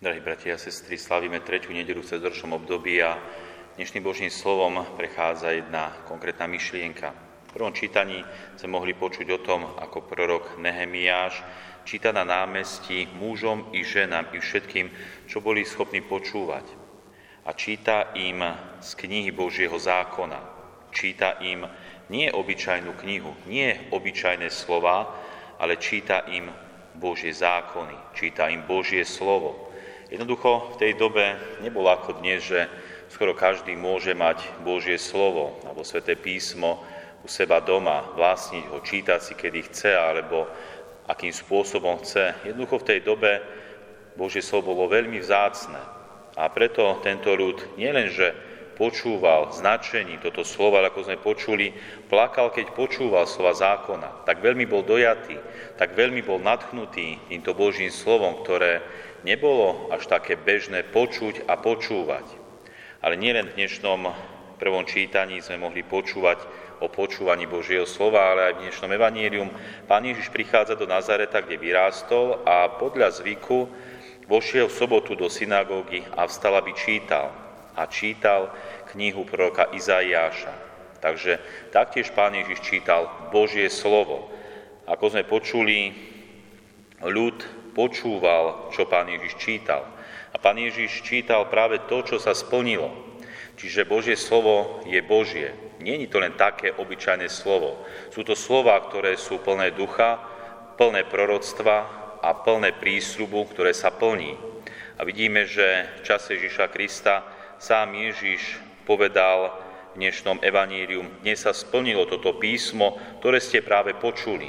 Drahí bratia a sestry, slavíme tretiu nedelu v cezročnom období a dnešným Božím slovom prechádza jedna konkrétna myšlienka. V prvom čítaní sme mohli počuť o tom, ako prorok Nehemiáš číta na námestí mužom i ženám i všetkým, čo boli schopní počúvať. A číta im z knihy Božieho zákona. Číta im nie obyčajnú knihu, nie obyčajné slova, ale číta im Božie zákony, číta im Božie slovo Jednoducho v tej dobe nebolo ako dnes, že skoro každý môže mať Božie slovo alebo sveté písmo u seba doma, vlastniť ho, čítať si, kedy chce, alebo akým spôsobom chce. Jednoducho v tej dobe Božie slovo bolo veľmi vzácne. A preto tento ľud nielenže počúval značení toto slovo, ako sme počuli, plakal, keď počúval slova zákona. Tak veľmi bol dojatý, tak veľmi bol nadchnutý týmto Božím slovom, ktoré nebolo až také bežné počuť a počúvať. Ale nielen v dnešnom prvom čítaní sme mohli počúvať o počúvaní Božieho slova, ale aj v dnešnom evanílium Pán Ježiš prichádza do Nazareta, kde vyrástol a podľa zvyku vošiel v sobotu do synagógy a vstal, aby čítal. A čítal knihu proroka Izaiáša. Takže taktiež Pán Ježiš čítal Božie slovo. Ako sme počuli, ľud počúval, čo pán Ježiš čítal. A pán Ježiš čítal práve to, čo sa splnilo. Čiže Božie slovo je Božie. Je to len také obyčajné slovo. Sú to slova, ktoré sú plné ducha, plné proroctva a plné prísľubu, ktoré sa plní. A vidíme, že v čase Ježiša Krista sám Ježiš povedal v dnešnom evanílium, dnes sa splnilo toto písmo, ktoré ste práve počuli.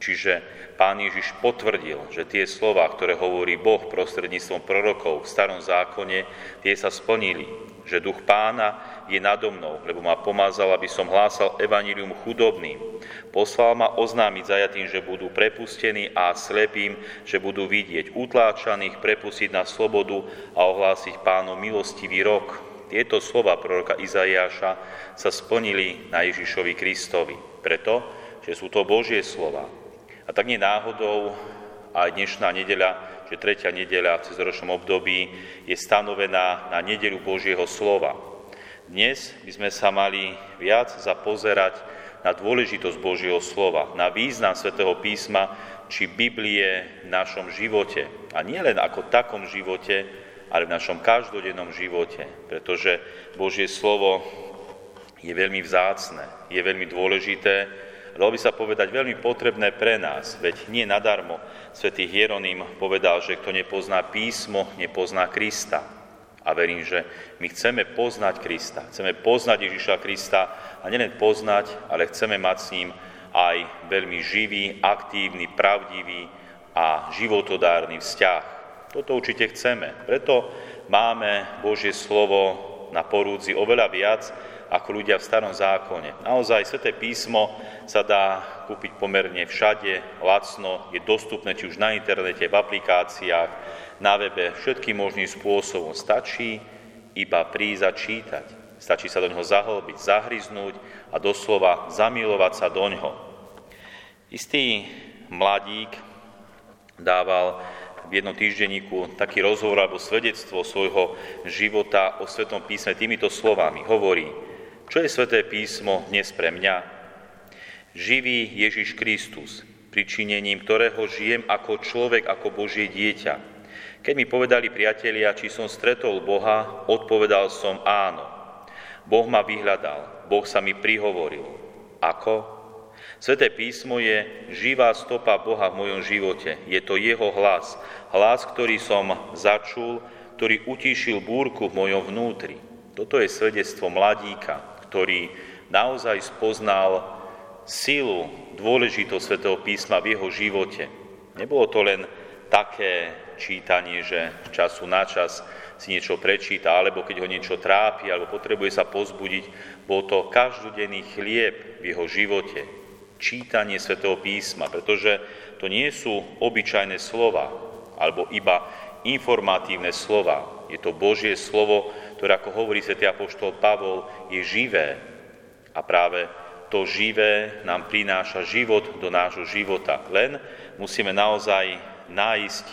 Čiže pán Ježiš potvrdil, že tie slova, ktoré hovorí Boh prostredníctvom prorokov v starom zákone, tie sa splnili, že duch pána je nado mnou, lebo ma pomázal, aby som hlásal evanílium chudobným. Poslal ma oznámiť zajatým, že budú prepustení a slepým, že budú vidieť utláčaných, prepustiť na slobodu a ohlásiť pánu milostivý rok. Tieto slova proroka Izaiáša sa splnili na Ježišovi Kristovi. Preto, že sú to Božie slova, a tak nie náhodou aj dnešná nedeľa, že tretia nedeľa v cezročnom období je stanovená na nedeľu Božieho slova. Dnes by sme sa mali viac zapozerať na dôležitosť Božieho slova, na význam svätého písma či Biblie v našom živote. A nie len ako takom živote, ale v našom každodennom živote, pretože Božie slovo je veľmi vzácne, je veľmi dôležité dalo by sa povedať, veľmi potrebné pre nás, veď nie nadarmo svätý Hieronym povedal, že kto nepozná písmo, nepozná Krista. A verím, že my chceme poznať Krista, chceme poznať Ježiša Krista a nielen poznať, ale chceme mať s ním aj veľmi živý, aktívny, pravdivý a životodárny vzťah. Toto určite chceme. Preto máme Božie slovo na porúdzi oveľa viac, ako ľudia v starom zákone. Naozaj, Sveté písmo sa dá kúpiť pomerne všade, lacno, je dostupné či už na internete, v aplikáciách, na webe, všetkým možným spôsobom. Stačí iba prísť a čítať. Stačí sa do ňoho zahlbiť, zahryznúť a doslova zamilovať sa do ňoho. Istý mladík dával v jednom týždenníku taký rozhovor alebo svedectvo svojho života o Svetom písme týmito slovami. Hovorí, čo je Sveté písmo dnes pre mňa? Živý Ježiš Kristus, pričinením ktorého žijem ako človek, ako Božie dieťa. Keď mi povedali priatelia, či som stretol Boha, odpovedal som áno. Boh ma vyhľadal, Boh sa mi prihovoril. Ako? Sveté písmo je živá stopa Boha v mojom živote. Je to jeho hlas. Hlas, ktorý som začul, ktorý utíšil búrku v mojom vnútri. Toto je svedectvo mladíka, ktorý naozaj spoznal silu, dôležitosť svätého písma v jeho živote. Nebolo to len také čítanie, že času na čas si niečo prečíta, alebo keď ho niečo trápi, alebo potrebuje sa pozbudiť, bol to každodenný chlieb v jeho živote. Čítanie svätého písma, pretože to nie sú obyčajné slova, alebo iba informatívne slova. Je to Božie slovo, ktoré, ako hovorí svätý Apoštol Pavol, je živé. A práve to živé nám prináša život do nášho života. Len musíme naozaj nájsť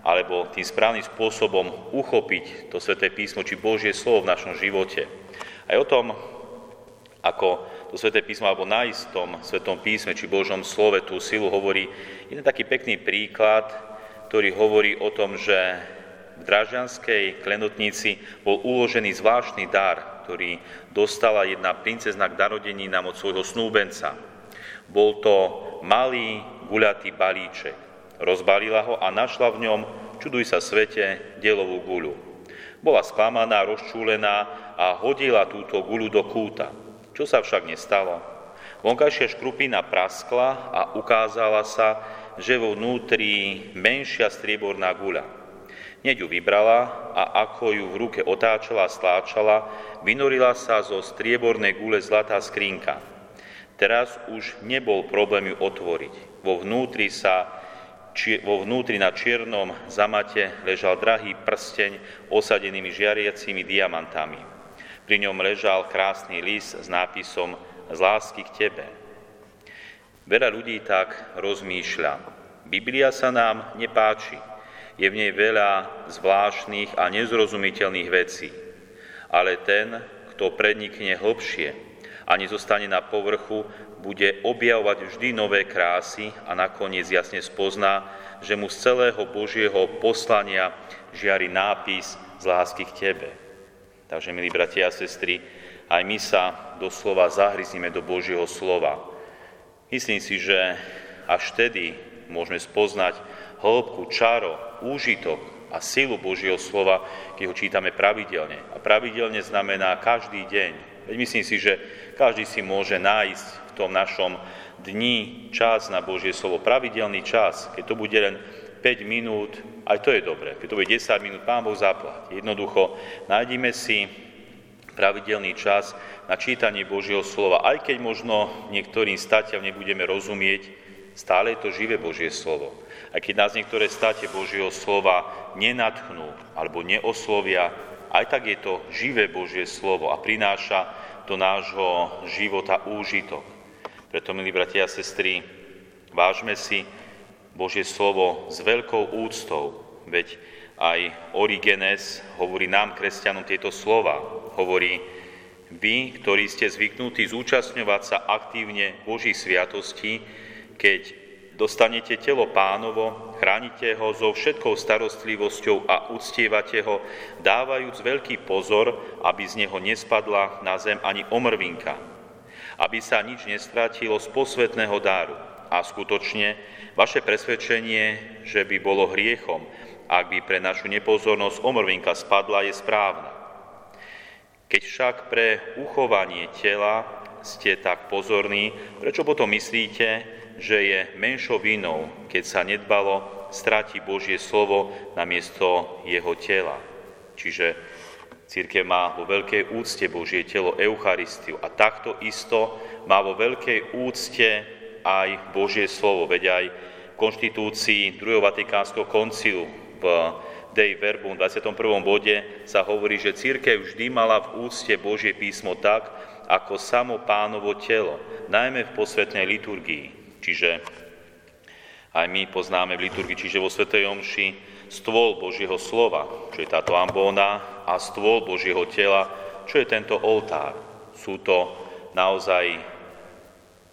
alebo tým správnym spôsobom uchopiť to Sveté písmo či Božie slovo v našom živote. Aj o tom, ako to Sveté písmo alebo na istom Svetom písme či Božom slove tú silu hovorí jeden taký pekný príklad, ktorý hovorí o tom, že v Dražďanskej klenotnici bol uložený zvláštny dar, ktorý dostala jedna princezna k nám od svojho snúbenca. Bol to malý guľatý balíček rozbalila ho a našla v ňom, čuduj sa svete, dielovú guľu. Bola sklamaná, rozčúlená a hodila túto guľu do kúta. Čo sa však nestalo? Vonkajšia škrupina praskla a ukázala sa, že vo vnútri menšia strieborná guľa. Hneď ju vybrala a ako ju v ruke otáčala a stláčala, vynorila sa zo striebornej gule zlatá skrinka. Teraz už nebol problém ju otvoriť. Vo vnútri sa vo vnútri na čiernom zamate ležal drahý prsteň osadenými žiariacimi diamantami. Pri ňom ležal krásny list s nápisom z lásky k tebe. Veľa ľudí tak rozmýšľa. Biblia sa nám nepáči. Je v nej veľa zvláštnych a nezrozumiteľných vecí. Ale ten, kto prednikne hlbšie a nezostane na povrchu, bude objavovať vždy nové krásy a nakoniec jasne spozná, že mu z celého Božieho poslania žiari nápis z lásky k Tebe. Takže, milí bratia a sestry, aj my sa doslova zahryzneme do Božieho slova. Myslím si, že až vtedy môžeme spoznať hĺbku, čaro, úžitok a silu Božieho slova, keď ho čítame pravidelne. A pravidelne znamená každý deň. Veď myslím si, že každý si môže nájsť v tom našom dni čas na Božie slovo, pravidelný čas, keď to bude len 5 minút, aj to je dobré. Keď to bude 10 minút, Pán Boh zaplať. Jednoducho, nájdime si pravidelný čas na čítanie Božieho slova. Aj keď možno niektorým statiam nebudeme rozumieť, stále je to živé Božie slovo. Aj keď nás niektoré state Božieho slova nenatchnú alebo neoslovia, aj tak je to živé Božie slovo a prináša do nášho života úžitok. Preto, milí bratia a sestry, vážme si Božie slovo s veľkou úctou, veď aj Origenes hovorí nám, kresťanom, tieto slova. Hovorí, vy, ktorí ste zvyknutí zúčastňovať sa aktívne Božích sviatostí, keď dostanete telo pánovo, chránite ho so všetkou starostlivosťou a uctievate ho, dávajúc veľký pozor, aby z neho nespadla na zem ani omrvinka, aby sa nič nestratilo z posvetného dáru. A skutočne vaše presvedčenie, že by bolo hriechom, ak by pre našu nepozornosť omrvinka spadla, je správna. Keď však pre uchovanie tela ste tak pozorní, prečo potom myslíte, že je menšou vinou, keď sa nedbalo, stratí Božie slovo namiesto jeho tela. Čiže Církev má vo veľkej úcte Božie telo Eucharistiu a takto isto má vo veľkej úcte aj Božie slovo. Veď aj v konštitúcii 2. Vatikánskeho koncilu v Dei Verbum v 21. bode sa hovorí, že církev vždy mala v úcte Božie písmo tak, ako samo pánovo telo, najmä v posvetnej liturgii. Čiže aj my poznáme v liturgii, čiže vo Svetej Omši, stôl Božieho slova, čo je táto ambóna, a stôl Božieho tela, čo je tento oltár. Sú to naozaj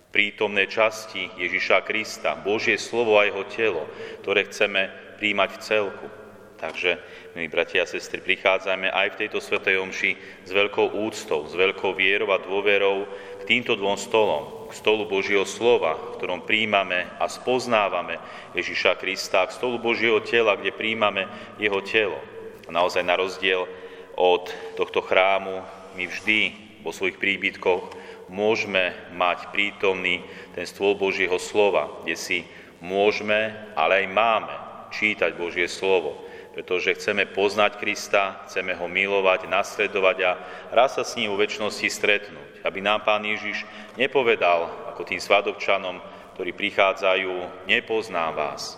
prítomné časti Ježiša Krista, Božie slovo a jeho telo, ktoré chceme príjmať v celku. Takže, milí bratia a sestry, prichádzajme aj v tejto svetej omši s veľkou úctou, s veľkou vierou a dôverou k týmto dvom stolom. K stolu Božieho slova, v ktorom príjmame a spoznávame Ježiša Krista, k stolu Božieho tela, kde príjmame jeho telo. A naozaj na rozdiel od tohto chrámu my vždy vo svojich príbytkoch môžeme mať prítomný ten stôl Božieho slova, kde si môžeme, ale aj máme čítať Božie slovo pretože chceme poznať Krista, chceme ho milovať, nasledovať a raz sa s ním v väčšnosti stretnúť. Aby nám Pán Ježiš nepovedal, ako tým svadobčanom, ktorí prichádzajú, nepoznám vás.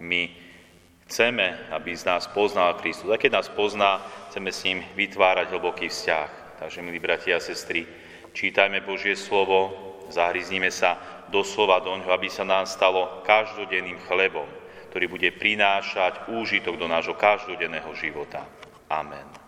My chceme, aby z nás poznal Kristus. A keď nás pozná, chceme s ním vytvárať hlboký vzťah. Takže, milí bratia a sestry, čítajme Božie slovo, zahryzníme sa doslova do ňoho, aby sa nám stalo každodenným chlebom, ktorý bude prinášať úžitok do nášho každodenného života. Amen.